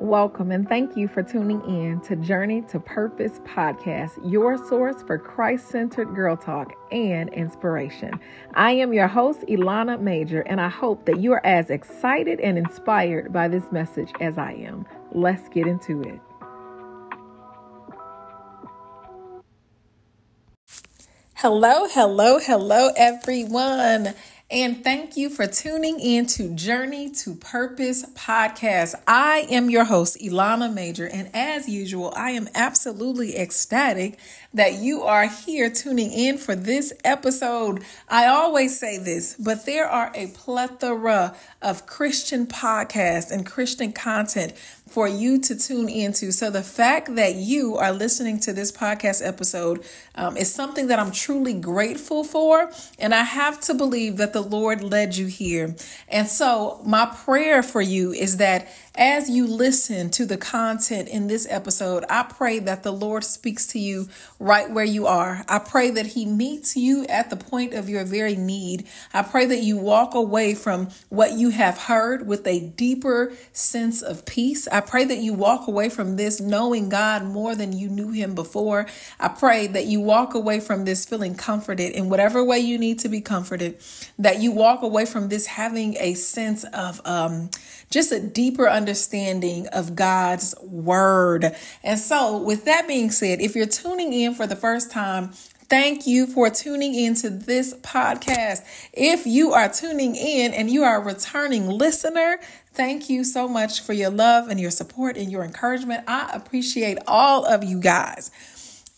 Welcome and thank you for tuning in to Journey to Purpose podcast, your source for Christ centered girl talk and inspiration. I am your host, Ilana Major, and I hope that you are as excited and inspired by this message as I am. Let's get into it. Hello, hello, hello, everyone. And thank you for tuning in to Journey to Purpose podcast. I am your host, Ilana Major, and as usual, I am absolutely ecstatic that you are here tuning in for this episode. I always say this, but there are a plethora of Christian podcasts and Christian content for you to tune into. So the fact that you are listening to this podcast episode um, is something that I'm truly grateful for. And I have to believe that the Lord led you here. And so my prayer for you is that as you listen to the content in this episode, I pray that the Lord speaks to you right where you are. I pray that He meets you at the point of your very need. I pray that you walk away from what you have heard with a deeper sense of peace. I pray that you walk away from this knowing God more than you knew Him before. I pray that you walk away from this feeling comforted in whatever way you need to be comforted, that you walk away from this having a sense of um, just a deeper understanding of God's word. And so, with that being said, if you're tuning in for the first time, Thank you for tuning into this podcast. If you are tuning in and you are a returning listener, thank you so much for your love and your support and your encouragement. I appreciate all of you guys.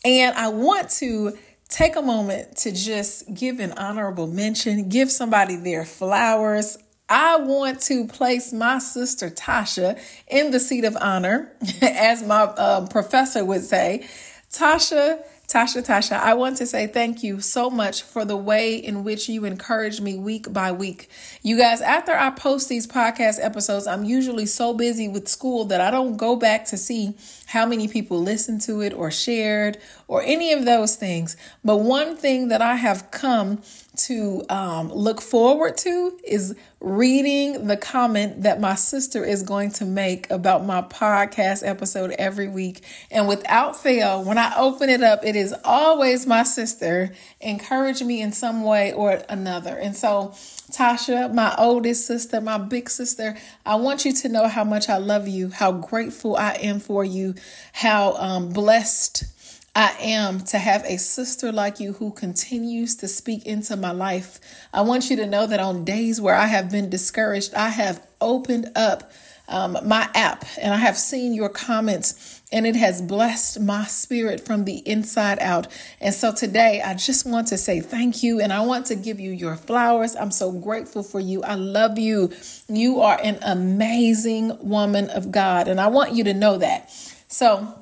And I want to take a moment to just give an honorable mention, give somebody their flowers. I want to place my sister Tasha in the seat of honor, as my uh, professor would say. Tasha Tasha, Tasha, I want to say thank you so much for the way in which you encourage me week by week. You guys, after I post these podcast episodes, I'm usually so busy with school that I don't go back to see how many people listened to it or shared or any of those things. But one thing that I have come to um, look forward to is reading the comment that my sister is going to make about my podcast episode every week. And without fail, when I open it up, it is always my sister encourage me in some way or another. And so, Tasha, my oldest sister, my big sister, I want you to know how much I love you, how grateful I am for you, how um, blessed I am to have a sister like you who continues to speak into my life. I want you to know that on days where I have been discouraged, I have opened up um, my app and I have seen your comments and it has blessed my spirit from the inside out. And so today I just want to say thank you and I want to give you your flowers. I'm so grateful for you. I love you. You are an amazing woman of God and I want you to know that. So,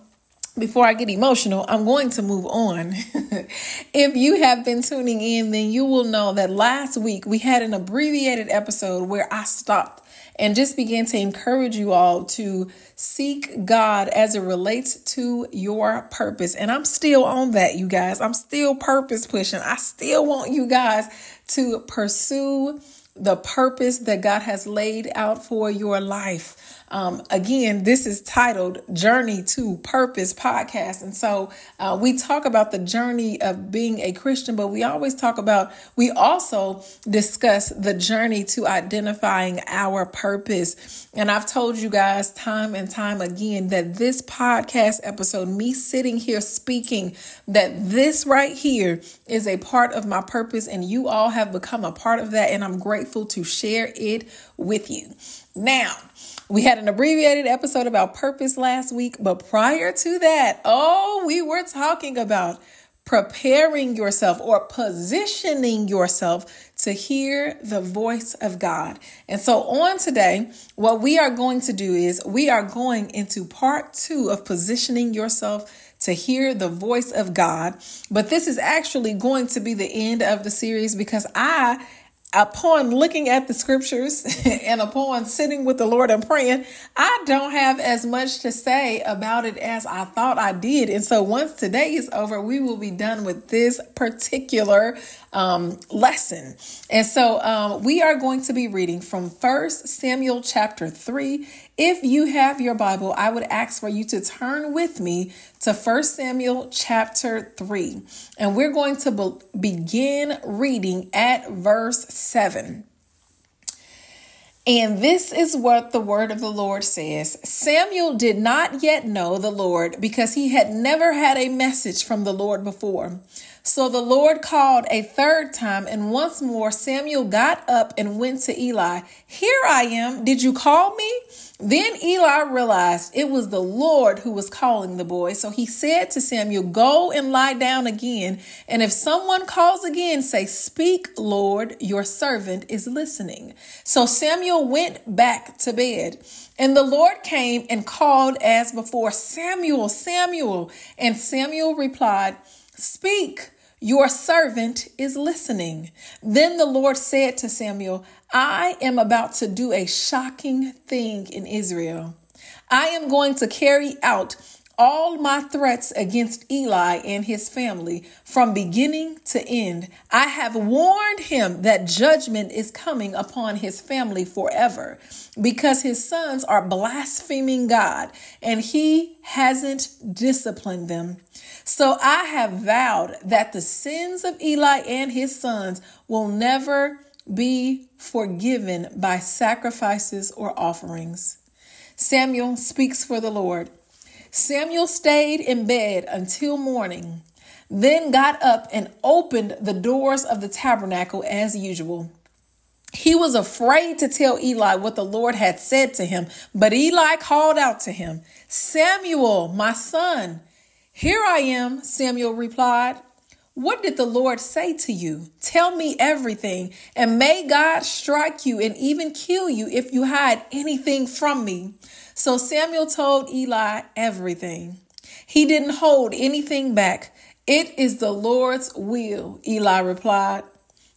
before I get emotional, I'm going to move on. if you have been tuning in, then you will know that last week we had an abbreviated episode where I stopped and just began to encourage you all to seek God as it relates to your purpose. And I'm still on that, you guys. I'm still purpose pushing. I still want you guys to pursue the purpose that God has laid out for your life. Um, again, this is titled Journey to Purpose podcast. And so uh, we talk about the journey of being a Christian, but we always talk about, we also discuss the journey to identifying our purpose. And I've told you guys time and time again that this podcast episode, me sitting here speaking, that this right here is a part of my purpose, and you all have become a part of that. And I'm grateful to share it with you. Now, we had an abbreviated episode about purpose last week, but prior to that, oh, we were talking about preparing yourself or positioning yourself to hear the voice of God. And so, on today, what we are going to do is we are going into part two of positioning yourself to hear the voice of God. But this is actually going to be the end of the series because I upon looking at the scriptures and upon sitting with the Lord and praying, I don't have as much to say about it as I thought I did. And so once today is over, we will be done with this particular um, lesson. And so um, we are going to be reading from First Samuel chapter 3. If you have your Bible, I would ask for you to turn with me to First Samuel chapter 3. And we're going to be- begin reading at verse 7. And this is what the word of the Lord says Samuel did not yet know the Lord because he had never had a message from the Lord before. So the Lord called a third time, and once more Samuel got up and went to Eli. Here I am. Did you call me? Then Eli realized it was the Lord who was calling the boy. So he said to Samuel, Go and lie down again. And if someone calls again, say, Speak, Lord, your servant is listening. So Samuel went back to bed. And the Lord came and called as before, Samuel, Samuel. And Samuel replied, Speak, your servant is listening. Then the Lord said to Samuel, I am about to do a shocking thing in Israel. I am going to carry out all my threats against Eli and his family from beginning to end. I have warned him that judgment is coming upon his family forever because his sons are blaspheming God and he hasn't disciplined them. So I have vowed that the sins of Eli and his sons will never be forgiven by sacrifices or offerings. Samuel speaks for the Lord. Samuel stayed in bed until morning, then got up and opened the doors of the tabernacle as usual. He was afraid to tell Eli what the Lord had said to him, but Eli called out to him, Samuel, my son. Here I am, Samuel replied. What did the Lord say to you? Tell me everything, and may God strike you and even kill you if you hide anything from me. So Samuel told Eli everything. He didn't hold anything back. It is the Lord's will, Eli replied.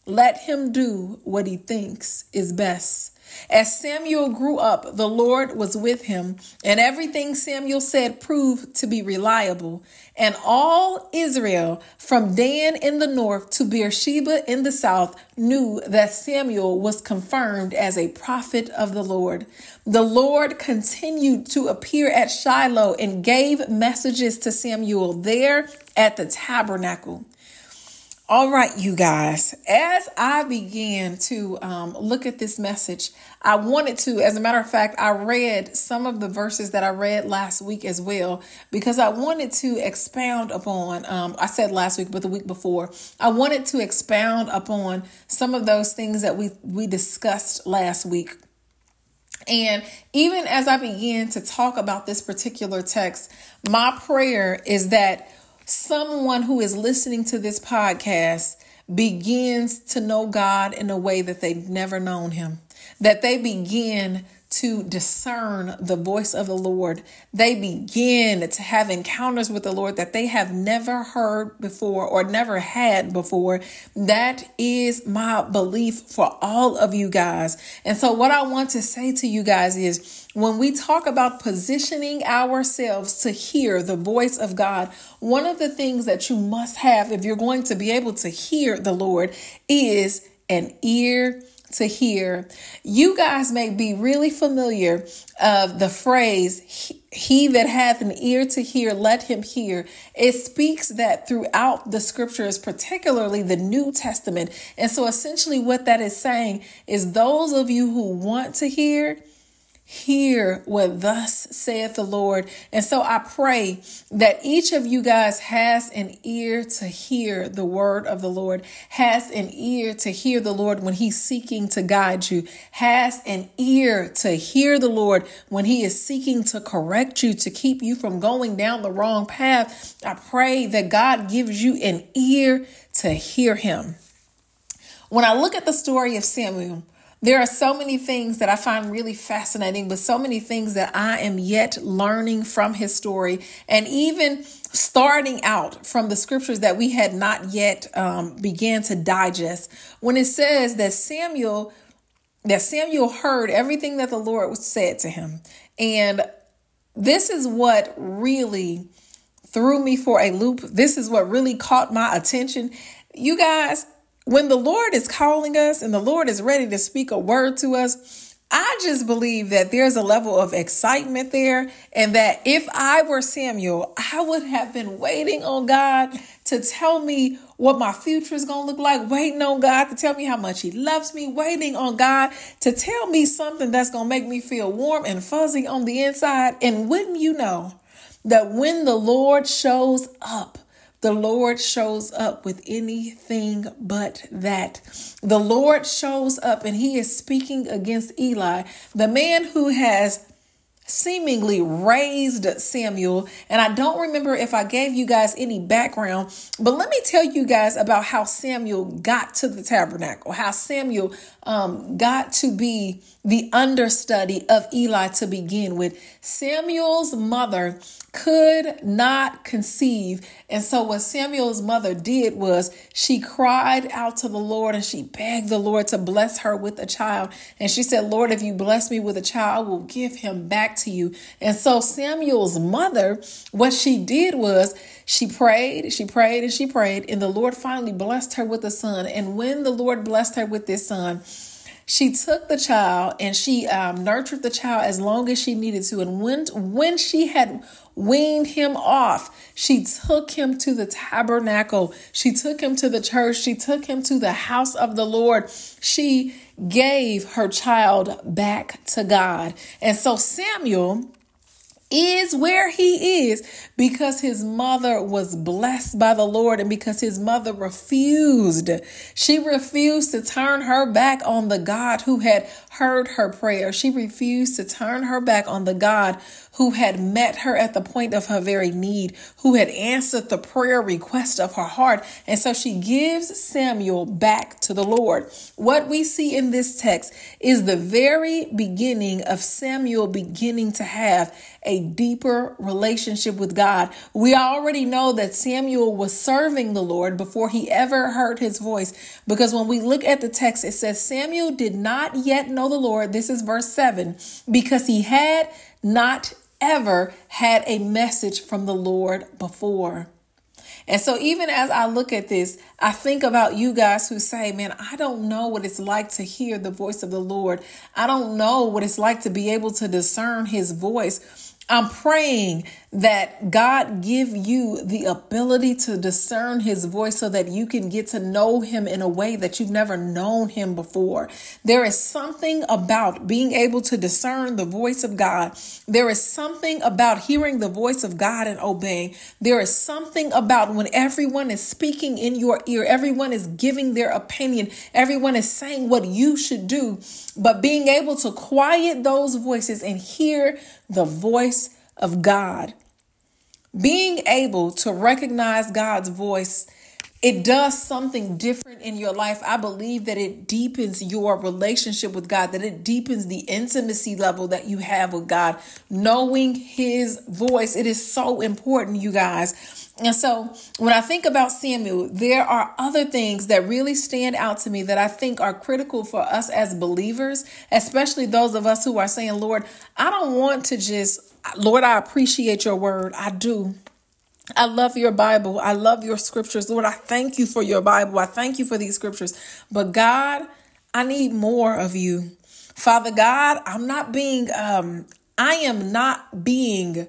Let him do what he thinks is best. As Samuel grew up, the Lord was with him, and everything Samuel said proved to be reliable. And all Israel, from Dan in the north to Beersheba in the south, knew that Samuel was confirmed as a prophet of the Lord. The Lord continued to appear at Shiloh and gave messages to Samuel there at the tabernacle. All right, you guys, as I began to um, look at this message, I wanted to, as a matter of fact, I read some of the verses that I read last week as well, because I wanted to expound upon, um, I said last week, but the week before, I wanted to expound upon some of those things that we, we discussed last week. And even as I began to talk about this particular text, my prayer is that someone who is listening to this podcast begins to know God in a way that they've never known him, that they begin to discern the voice of the Lord. They begin to have encounters with the Lord that they have never heard before or never had before. That is my belief for all of you guys. And so, what I want to say to you guys is when we talk about positioning ourselves to hear the voice of God, one of the things that you must have if you're going to be able to hear the Lord is an ear to hear. You guys may be really familiar of the phrase, he that hath an ear to hear, let him hear. It speaks that throughout the scriptures, particularly the New Testament. And so essentially what that is saying is those of you who want to hear, hear what thus saith the Lord. And so I pray that each of you guys has an ear to hear the word of the Lord, has an ear to hear the Lord when he's seeking to guide you, has an ear to hear the Lord when he is seeking to correct you, to keep you from going down the wrong path. I pray that God gives you an ear to hear him. When I look at the story of Samuel, there are so many things that I find really fascinating, but so many things that I am yet learning from his story. And even starting out from the scriptures that we had not yet um, began to digest, when it says that Samuel, that Samuel heard everything that the Lord said to him. And this is what really threw me for a loop. This is what really caught my attention. You guys, when the Lord is calling us and the Lord is ready to speak a word to us, I just believe that there's a level of excitement there, and that if I were Samuel, I would have been waiting on God to tell me what my future is going to look like, waiting on God to tell me how much He loves me, waiting on God to tell me something that's going to make me feel warm and fuzzy on the inside. And wouldn't you know that when the Lord shows up, the Lord shows up with anything but that. The Lord shows up and he is speaking against Eli, the man who has seemingly raised Samuel. And I don't remember if I gave you guys any background, but let me tell you guys about how Samuel got to the tabernacle, how Samuel um, got to be the understudy of Eli to begin with. Samuel's mother could not conceive. And so, what Samuel's mother did was she cried out to the Lord and she begged the Lord to bless her with a child. And she said, Lord, if you bless me with a child, I will give him back to you. And so, Samuel's mother, what she did was she prayed, she prayed, and she prayed. And the Lord finally blessed her with a son. And when the Lord blessed her with this son, she took the child and she um, nurtured the child as long as she needed to. And when when she had weaned him off, she took him to the tabernacle. She took him to the church. She took him to the house of the Lord. She gave her child back to God. And so Samuel is where he is because his mother was blessed by the Lord and because his mother refused. She refused to turn her back on the God who had heard her prayer. She refused to turn her back on the God who had met her at the point of her very need, who had answered the prayer request of her heart. And so she gives Samuel back to the Lord. What we see in this text is the very beginning of Samuel beginning to have a deeper relationship with God. We already know that Samuel was serving the Lord before he ever heard his voice because when we look at the text, it says Samuel did not yet know the Lord. This is verse 7 because he had not ever had a message from the Lord before. And so, even as I look at this, I think about you guys who say, Man, I don't know what it's like to hear the voice of the Lord. I don't know what it's like to be able to discern his voice. I'm praying that God give you the ability to discern his voice so that you can get to know him in a way that you've never known him before. There is something about being able to discern the voice of God. There is something about hearing the voice of God and obeying. There is something about when everyone is speaking in your ear, everyone is giving their opinion, everyone is saying what you should do, but being able to quiet those voices and hear the voice of God. Being able to recognize God's voice, it does something different in your life. I believe that it deepens your relationship with God, that it deepens the intimacy level that you have with God. Knowing His voice, it is so important, you guys. And so when I think about Samuel, there are other things that really stand out to me that I think are critical for us as believers, especially those of us who are saying, Lord, I don't want to just Lord, I appreciate your word. I do. I love your Bible. I love your scriptures. Lord, I thank you for your Bible. I thank you for these scriptures. But God, I need more of you. Father God, I'm not being, um, I am not being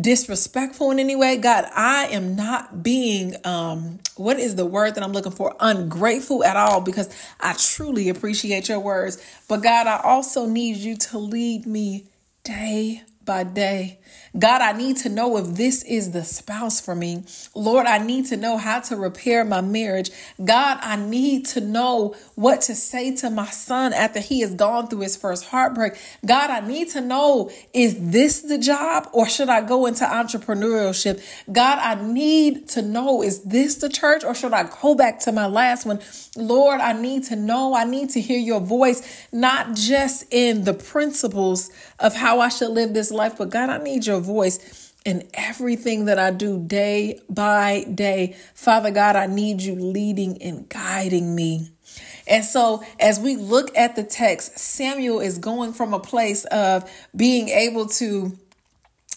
disrespectful in any way. God, I am not being, um, what is the word that I'm looking for? Ungrateful at all because I truly appreciate your words. But God, I also need you to lead me day by day. God, I need to know if this is the spouse for me. Lord, I need to know how to repair my marriage. God, I need to know what to say to my son after he has gone through his first heartbreak. God, I need to know is this the job or should I go into entrepreneurship? God, I need to know is this the church or should I go back to my last one? Lord, I need to know. I need to hear your voice, not just in the principles of how I should live this life, but God, I need your voice in everything that I do day by day. Father God, I need you leading and guiding me. And so, as we look at the text, Samuel is going from a place of being able to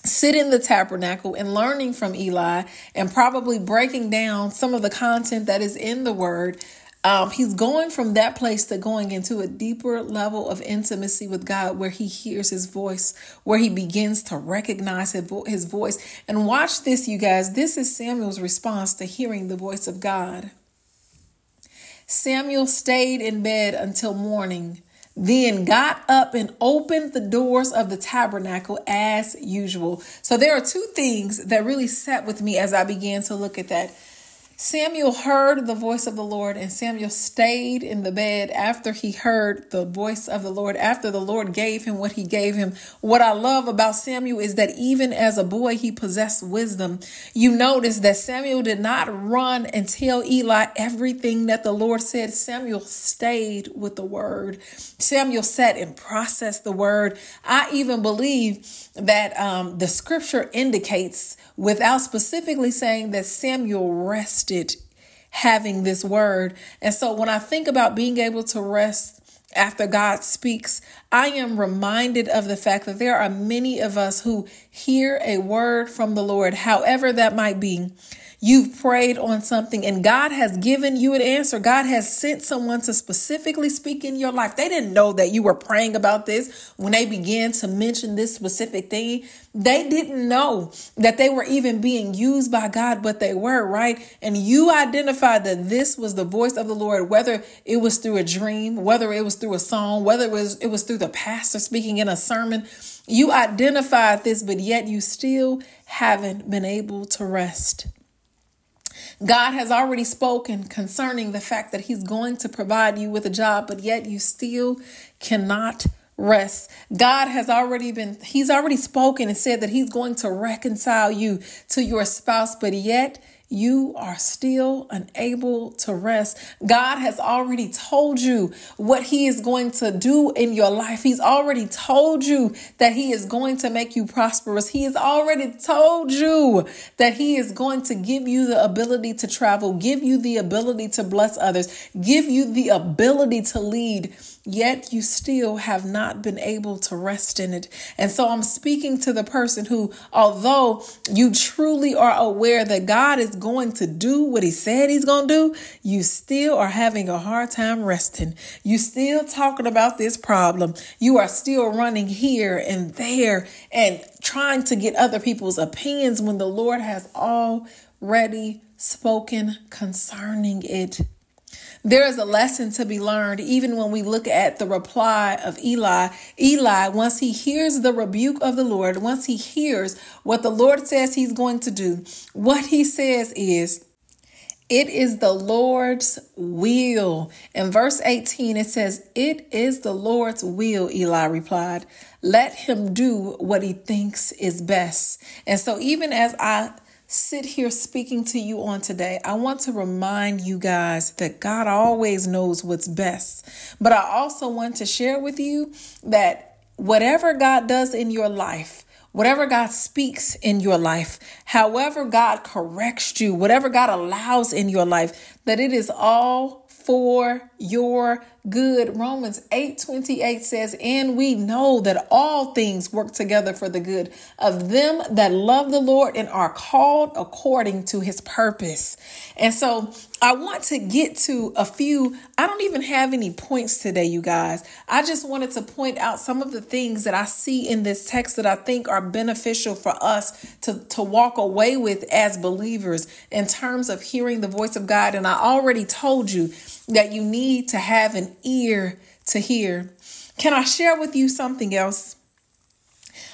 sit in the tabernacle and learning from Eli and probably breaking down some of the content that is in the word um, he's going from that place to going into a deeper level of intimacy with God where he hears his voice, where he begins to recognize his voice. And watch this, you guys. This is Samuel's response to hearing the voice of God. Samuel stayed in bed until morning, then got up and opened the doors of the tabernacle as usual. So there are two things that really sat with me as I began to look at that. Samuel heard the voice of the Lord, and Samuel stayed in the bed after he heard the voice of the Lord, after the Lord gave him what he gave him. What I love about Samuel is that even as a boy, he possessed wisdom. You notice that Samuel did not run and tell Eli everything that the Lord said. Samuel stayed with the word. Samuel sat and processed the word. I even believe that um, the scripture indicates, without specifically saying that Samuel rested having this word. And so when I think about being able to rest after God speaks, I am reminded of the fact that there are many of us who hear a word from the Lord, however that might be. You've prayed on something and God has given you an answer. God has sent someone to specifically speak in your life. They didn't know that you were praying about this when they began to mention this specific thing. They didn't know that they were even being used by God, but they were, right? And you identified that this was the voice of the Lord, whether it was through a dream, whether it was through a song, whether it was it was through the pastor speaking in a sermon. You identified this, but yet you still haven't been able to rest. God has already spoken concerning the fact that He's going to provide you with a job, but yet you still cannot rest. God has already been, He's already spoken and said that He's going to reconcile you to your spouse, but yet you are still unable to rest. God has already told you what He is going to do in your life. He's already told you that He is going to make you prosperous. He has already told you that He is going to give you the ability to travel, give you the ability to bless others, give you the ability to lead yet you still have not been able to rest in it. And so I'm speaking to the person who, although you truly are aware that God is going to do what he said he's going to do, you still are having a hard time resting. You still talking about this problem. You are still running here and there and trying to get other people's opinions when the Lord has already spoken concerning it. There is a lesson to be learned even when we look at the reply of Eli. Eli, once he hears the rebuke of the Lord, once he hears what the Lord says he's going to do, what he says is, it is the Lord's will. In verse 18, it says, It is the Lord's will, Eli replied. Let him do what he thinks is best. And so, even as I sit here speaking to you on today, I want to remind you guys that God always knows what's best. But I also want to share with you that whatever God does in your life, whatever God speaks in your life, however God corrects you, whatever God allows in your life, that it is all for your good. Romans 8 28 says, And we know that all things work together for the good of them that love the Lord and are called according to his purpose. And so I want to get to a few. I don't even have any points today, you guys. I just wanted to point out some of the things that I see in this text that I think are beneficial for us to, to walk away with as believers in terms of hearing the voice of God. And I already told you that you need to have an ear to hear. Can I share with you something else?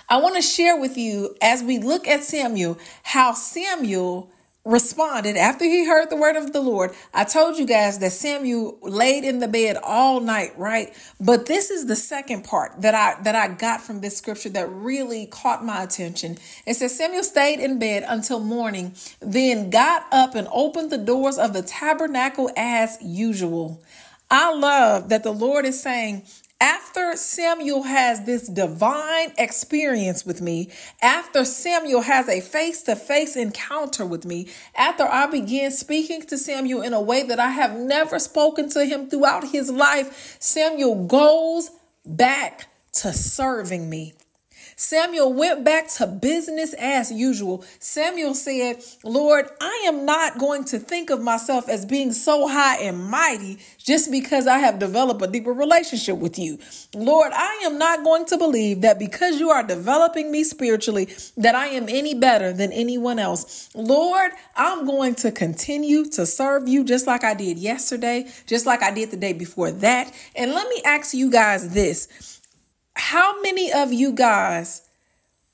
I want to share with you as we look at Samuel how Samuel responded after he heard the word of the Lord. I told you guys that Samuel laid in the bed all night, right? But this is the second part that I that I got from this scripture that really caught my attention. It says Samuel stayed in bed until morning, then got up and opened the doors of the tabernacle as usual. I love that the Lord is saying, after Samuel has this divine experience with me, after Samuel has a face to face encounter with me, after I begin speaking to Samuel in a way that I have never spoken to him throughout his life, Samuel goes back to serving me. Samuel went back to business as usual. Samuel said, Lord, I am not going to think of myself as being so high and mighty just because I have developed a deeper relationship with you. Lord, I am not going to believe that because you are developing me spiritually, that I am any better than anyone else. Lord, I'm going to continue to serve you just like I did yesterday, just like I did the day before that. And let me ask you guys this how many of you guys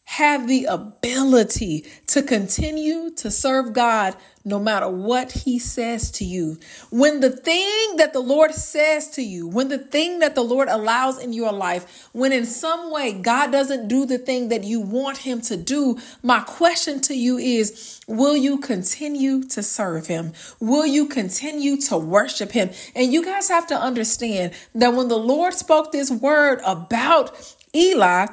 have the ability to continue to serve God no matter what He says to you? When the thing that the Lord says to you, when the thing that the Lord allows in your life, when in some way God doesn't do the thing that you want Him to do, my question to you is Will you continue to serve Him? Will you continue to worship Him? And you guys have to understand that when the Lord spoke this word about Eli,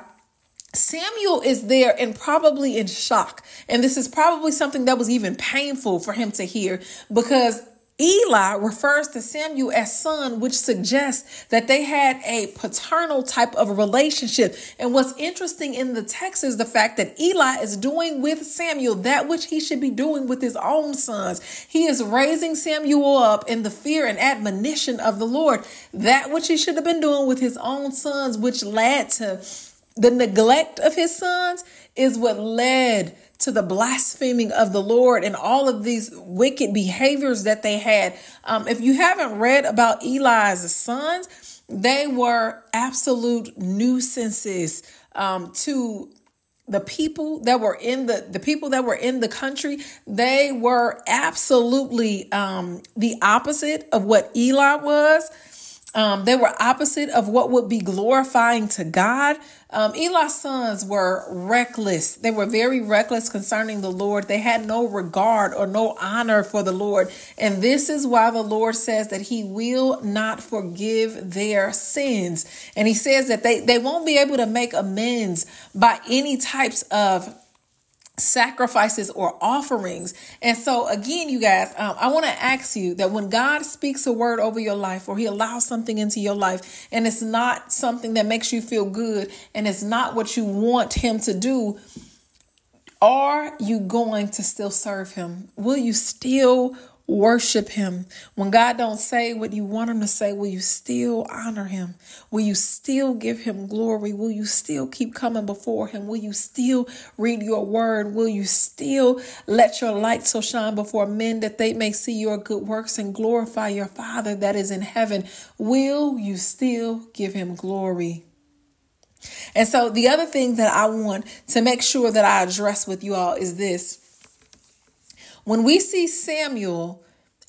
Samuel is there and probably in shock. And this is probably something that was even painful for him to hear because Eli refers to Samuel as son, which suggests that they had a paternal type of relationship. And what's interesting in the text is the fact that Eli is doing with Samuel that which he should be doing with his own sons. He is raising Samuel up in the fear and admonition of the Lord, that which he should have been doing with his own sons, which led to the neglect of his sons is what led to the blaspheming of the Lord and all of these wicked behaviors that they had. Um, if you haven't read about Eli's sons, they were absolute nuisances um, to the people that were in the the people that were in the country they were absolutely um, the opposite of what eli was um, they were opposite of what would be glorifying to God. Um, Eli's sons were reckless. They were very reckless concerning the Lord. They had no regard or no honor for the Lord. And this is why the Lord says that He will not forgive their sins. And He says that they, they won't be able to make amends by any types of sacrifices or offerings. And so, again, you guys, um, I want to ask you that when God speaks a word over your life or He allows something into your life and it's not something that makes you feel good and it's not what you want Him to do, are you going to still serve Him? Will you still worship him. When god don't say what you want him to say will you still honor him? Will you still give him glory? Will you still keep coming before him? Will you still read your word? Will you still let your light so shine before men that they may see your good works and glorify your father that is in heaven? Will you still give him glory? And so the other thing that i want to make sure that i address with you all is this when we see Samuel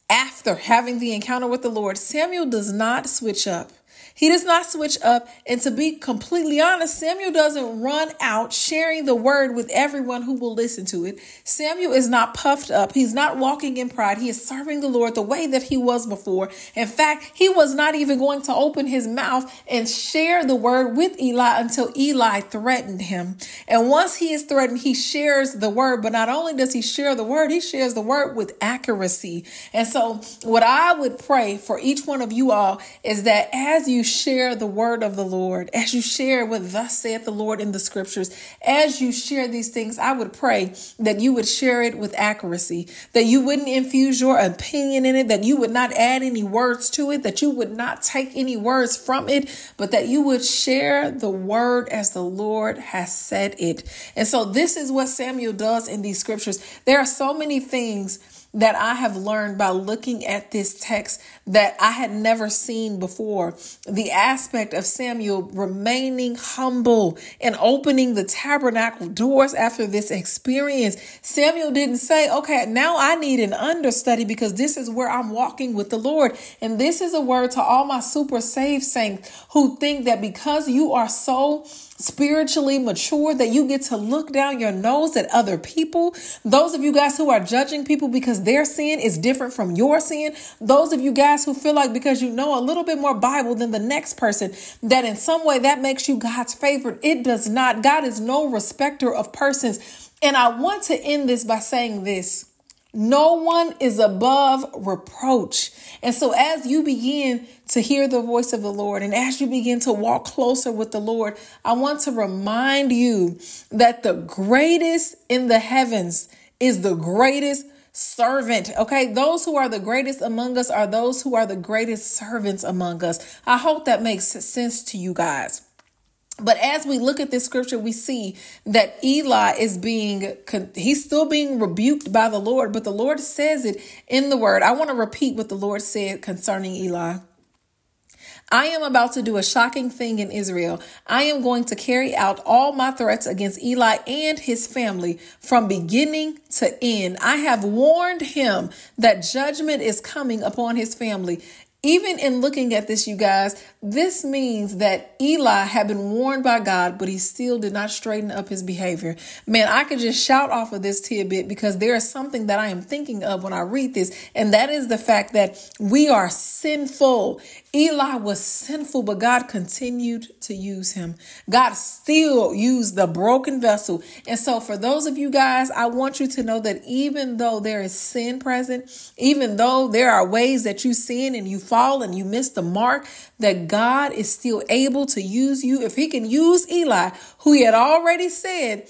after having the encounter with the Lord, Samuel does not switch up. He does not switch up. And to be completely honest, Samuel doesn't run out sharing the word with everyone who will listen to it. Samuel is not puffed up. He's not walking in pride. He is serving the Lord the way that he was before. In fact, he was not even going to open his mouth and share the word with Eli until Eli threatened him. And once he is threatened, he shares the word. But not only does he share the word, he shares the word with accuracy. And so, what I would pray for each one of you all is that as you share the word of the Lord, as you share what thus saith the Lord in the scriptures, as you share these things, I would pray that you would share it with accuracy, that you wouldn't infuse your opinion in it, that you would not add any words to it, that you would not take any words from it, but that you would share the word as the Lord has said it. And so this is what Samuel does in these scriptures. There are so many things that I have learned by looking at this text that I had never seen before. The aspect of Samuel remaining humble and opening the tabernacle doors after this experience. Samuel didn't say, okay, now I need an understudy because this is where I'm walking with the Lord. And this is a word to all my super saved saints who think that because you are so spiritually mature that you get to look down your nose at other people. Those of you guys who are judging people because their sin is different from your sin. Those of you guys who feel like because you know a little bit more Bible than the next person, that in some way that makes you God's favorite. It does not. God is no respecter of persons. And I want to end this by saying this. No one is above reproach. And so, as you begin to hear the voice of the Lord and as you begin to walk closer with the Lord, I want to remind you that the greatest in the heavens is the greatest servant. Okay. Those who are the greatest among us are those who are the greatest servants among us. I hope that makes sense to you guys. But as we look at this scripture, we see that Eli is being, he's still being rebuked by the Lord, but the Lord says it in the word. I want to repeat what the Lord said concerning Eli. I am about to do a shocking thing in Israel. I am going to carry out all my threats against Eli and his family from beginning to end. I have warned him that judgment is coming upon his family. Even in looking at this, you guys, this means that Eli had been warned by God, but he still did not straighten up his behavior. Man, I could just shout off of this tidbit because there is something that I am thinking of when I read this, and that is the fact that we are sinful. Eli was sinful, but God continued to use him. God still used the broken vessel. And so, for those of you guys, I want you to know that even though there is sin present, even though there are ways that you sin and you fall and you miss the mark, that God is still able to use you. If He can use Eli, who He had already said,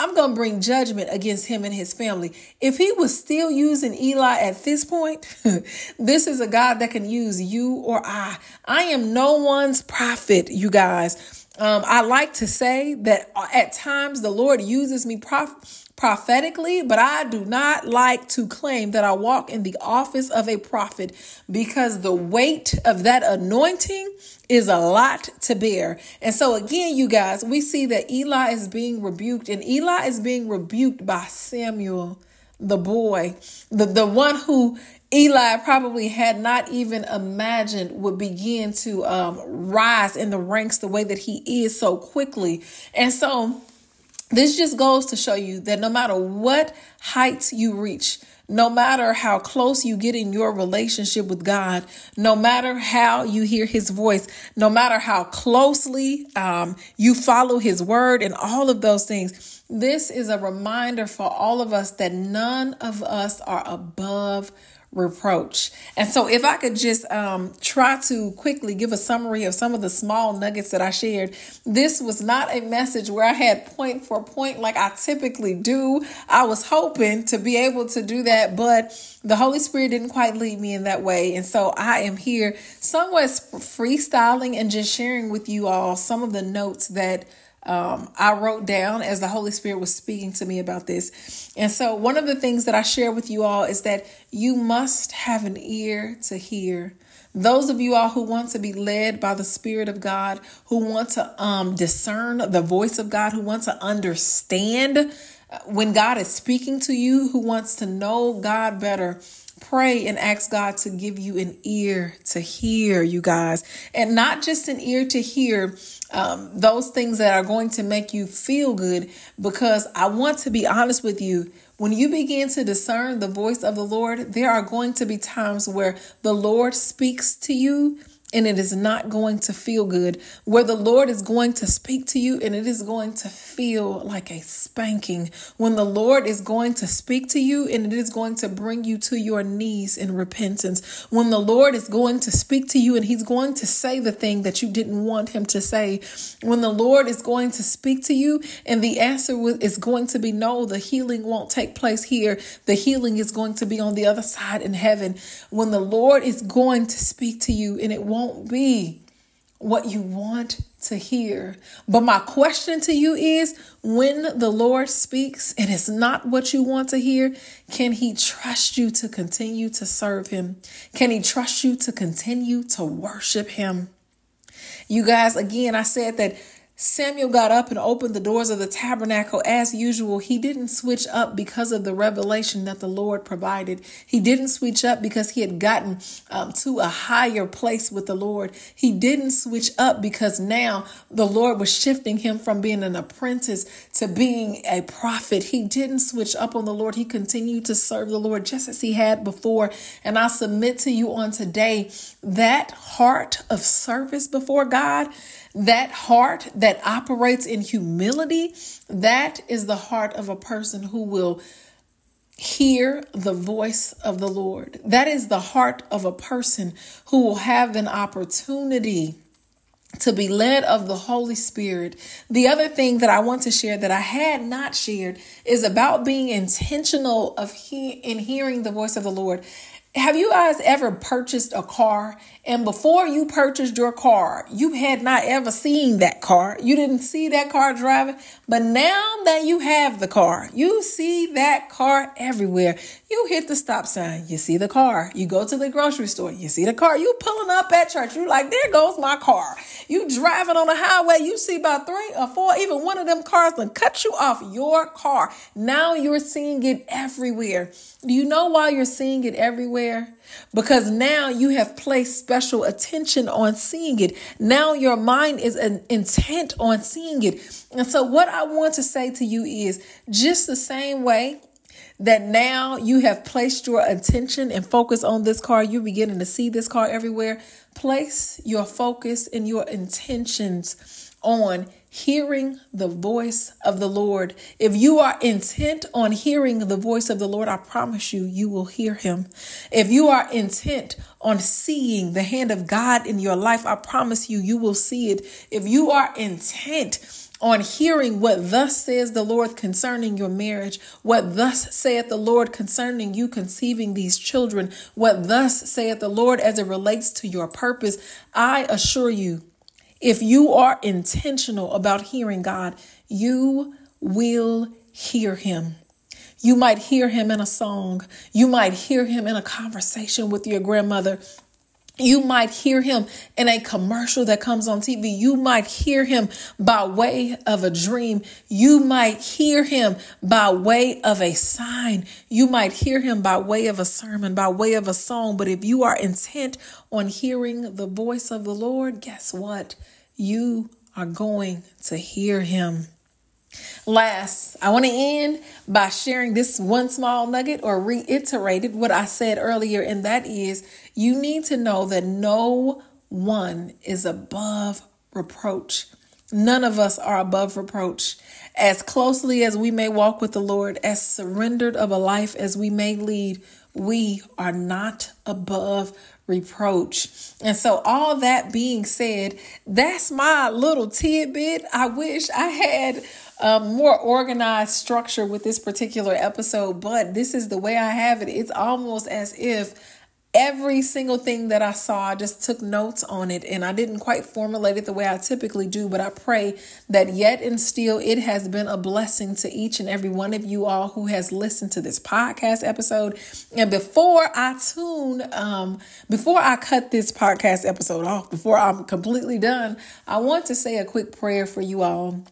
I'm going to bring judgment against him and his family. If he was still using Eli at this point, this is a God that can use you or I. I am no one's prophet, you guys. Um, I like to say that at times the Lord uses me prof- prophetically, but I do not like to claim that I walk in the office of a prophet because the weight of that anointing is a lot to bear. And so, again, you guys, we see that Eli is being rebuked, and Eli is being rebuked by Samuel, the boy, the, the one who Eli probably had not even imagined would begin to um, rise in the ranks the way that he is so quickly. And so, this just goes to show you that no matter what heights you reach, no matter how close you get in your relationship with God, no matter how you hear his voice, no matter how closely um, you follow his word and all of those things, this is a reminder for all of us that none of us are above reproach. And so, if I could just um, try to quickly give a summary of some of the small nuggets that I shared, this was not a message where I had point for point like I typically do. I was hoping to be able to do that, but the Holy Spirit didn't quite lead me in that way. And so, I am here somewhat freestyling and just sharing with you all some of the notes that um, I wrote down as the Holy Spirit was speaking to me about this. And so, one of the things that I share with you all is that you must have an ear to hear. Those of you all who want to be led by the Spirit of God, who want to um, discern the voice of God, who want to understand uh, when God is speaking to you, who wants to know God better, pray and ask God to give you an ear to hear, you guys, and not just an ear to hear um, those things that are going to make you feel good. Because I want to be honest with you, when you begin to discern the voice of the Lord, there are going to be times where the Lord speaks to you and it is not going to feel good. Where the Lord is going to speak to you and it is going to feel like a spanking. When the Lord is going to speak to you and it is going to bring you to your knees in repentance. When the Lord is going to speak to you and He's going to say the thing that you didn't want Him to say. When the Lord is going to speak to you and the answer is going to be no, the healing won't take place here. The healing is going to be on the other side in heaven. When the Lord is going to speak to you and it won't won't be what you want to hear. But my question to you is when the Lord speaks and it's not what you want to hear, can He trust you to continue to serve Him? Can He trust you to continue to worship Him? You guys, again, I said that Samuel got up and opened the doors of the tabernacle as usual. He didn't switch up because of the revelation that the Lord provided. He didn't switch up because he had gotten um, to a higher place with the Lord. He didn't switch up because now the Lord was shifting him from being an apprentice to being a prophet. He didn't switch up on the Lord. He continued to serve the Lord just as he had before. And I submit to you on today that heart of service before God that heart that operates in humility, that is the heart of a person who will hear the voice of the Lord. That is the heart of a person who will have an opportunity to be led of the Holy Spirit. The other thing that I want to share that I had not shared is about being intentional of he- in hearing the voice of the Lord. Have you guys ever purchased a car and before you purchased your car, you had not ever seen that car. You didn't see that car driving. But now that you have the car, you see that car everywhere. You hit the stop sign, you see the car. You go to the grocery store, you see the car. You pulling up at church, You're like, there goes my car. You driving on the highway, you see about three or four, even one of them cars that cut you off your car. Now you're seeing it everywhere. Do you know why you're seeing it everywhere? Because now you have placed special attention on seeing it. Now your mind is intent on seeing it. And so, what I want to say to you is just the same way that now you have placed your attention and focus on this car, you're beginning to see this car everywhere. Place your focus and your intentions on hearing the voice of the Lord. If you are intent on hearing the voice of the Lord, I promise you, you will hear him. If you are intent on seeing the hand of God in your life, I promise you, you will see it. If you are intent on hearing what thus says the Lord concerning your marriage, what thus saith the Lord concerning you conceiving these children, what thus saith the Lord as it relates to your purpose, I assure you, if you are intentional about hearing God, you will hear Him. You might hear Him in a song. You might hear Him in a conversation with your grandmother. You might hear him in a commercial that comes on TV. You might hear him by way of a dream. You might hear him by way of a sign. You might hear him by way of a sermon, by way of a song. But if you are intent on hearing the voice of the Lord, guess what? You are going to hear him. Last, I want to end by sharing this one small nugget or reiterated what I said earlier, and that is you need to know that no one is above reproach. None of us are above reproach. As closely as we may walk with the Lord, as surrendered of a life as we may lead, we are not above reproach. And so, all that being said, that's my little tidbit. I wish I had a more organized structure with this particular episode, but this is the way I have it. It's almost as if every single thing that I saw, I just took notes on it and I didn't quite formulate it the way I typically do, but I pray that yet and still it has been a blessing to each and every one of you all who has listened to this podcast episode. And before I tune, um, before I cut this podcast episode off, before I'm completely done, I want to say a quick prayer for you all.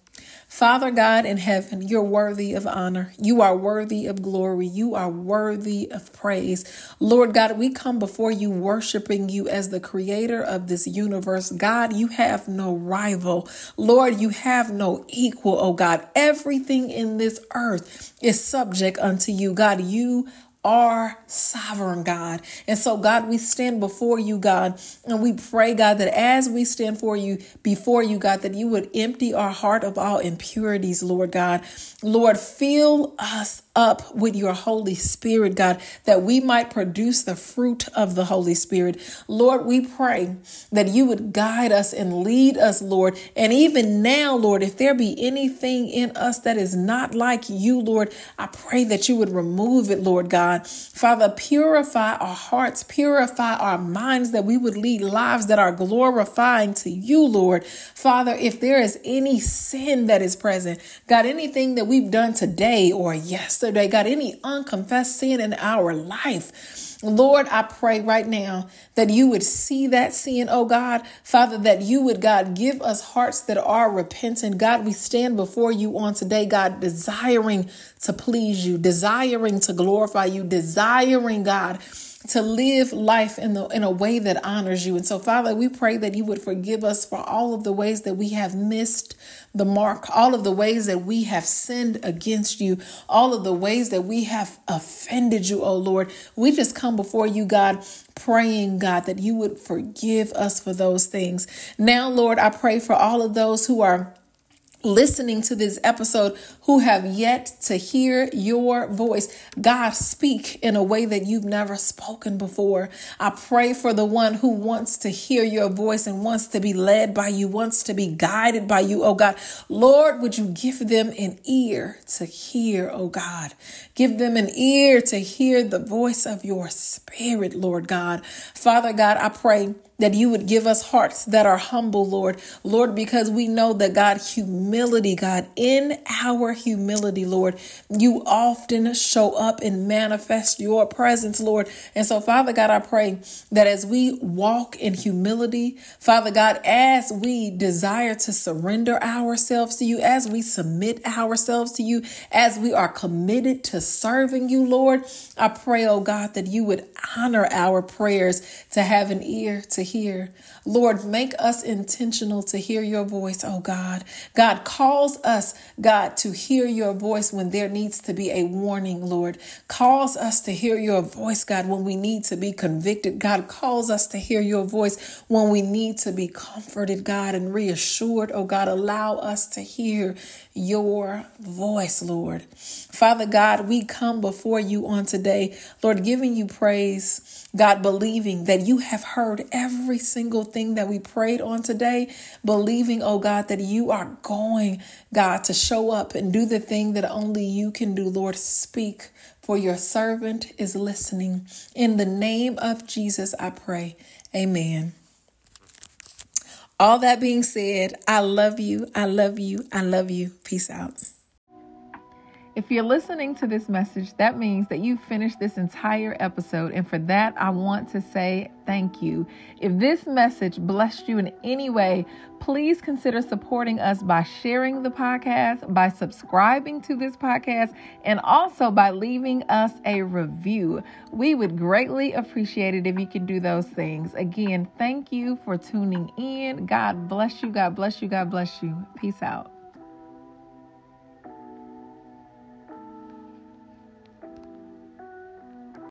Father God in heaven, you're worthy of honor. You are worthy of glory. You are worthy of praise. Lord God, we come before you worshiping you as the creator of this universe. God, you have no rival. Lord, you have no equal, oh God. Everything in this earth is subject unto you. God, you are sovereign, God. And so, God, we stand before you, God, and we pray, God, that as we stand for you, before you, God, that you would empty our heart of all impurities, Lord God. Lord, fill us up with your Holy Spirit, God, that we might produce the fruit of the Holy Spirit. Lord, we pray that you would guide us and lead us, Lord. And even now, Lord, if there be anything in us that is not like you, Lord, I pray that you would remove it, Lord God. God. Father, purify our hearts, purify our minds that we would lead lives that are glorifying to you, Lord. Father, if there is any sin that is present, God, anything that we've done today or yesterday, God, any unconfessed sin in our life, Lord, I pray right now that you would see that sin, oh God. Father, that you would, God, give us hearts that are repentant. God, we stand before you on today, God, desiring to please you, desiring to glorify you, desiring, God, to live life in the in a way that honors you. And so, Father, we pray that you would forgive us for all of the ways that we have missed the mark, all of the ways that we have sinned against you, all of the ways that we have offended you, oh Lord. We just come before you, God, praying, God, that you would forgive us for those things. Now, Lord, I pray for all of those who are listening to this episode who have yet to hear your voice. God, speak in a way that you've never spoken before. I pray for the one who wants to hear your voice and wants to be led by you, wants to be guided by you, oh God. Lord, would you give them an ear to hear, oh God? Give them an ear to hear the voice of your spirit, Lord God. Father God, I pray that you would give us hearts that are humble, Lord. Lord, because we know that God, humility, God, in our humility, Lord, you often show up and manifest your presence, Lord. And so, Father God, I pray that as we walk in humility, Father God, as we desire to surrender ourselves to you, as we submit ourselves to you, as we are committed to serving you, Lord, I pray, oh God, that you would honor our prayers to have an ear to hear. Lord, make us intentional to hear your voice, oh God. God calls us, God, to hear your voice when there needs to be a warning, Lord. Calls us to hear your voice, God, when we need to be convicted. God calls us to hear your voice when we need to be comforted, God, and reassured, oh God. Allow us to hear your voice, Lord. Father God, we come before you on today, Lord, giving you praise, God, believing that you have heard every single thing that we prayed on today, believing, oh God, that you are going, God, to show up and do the thing that only you can do, Lord. Speak, for your servant is listening. In the name of Jesus, I pray. Amen. All that being said, I love you. I love you. I love you. Peace out. If you're listening to this message, that means that you finished this entire episode. And for that, I want to say thank you. If this message blessed you in any way, please consider supporting us by sharing the podcast, by subscribing to this podcast, and also by leaving us a review. We would greatly appreciate it if you can do those things. Again, thank you for tuning in. God bless you. God bless you. God bless you. Peace out.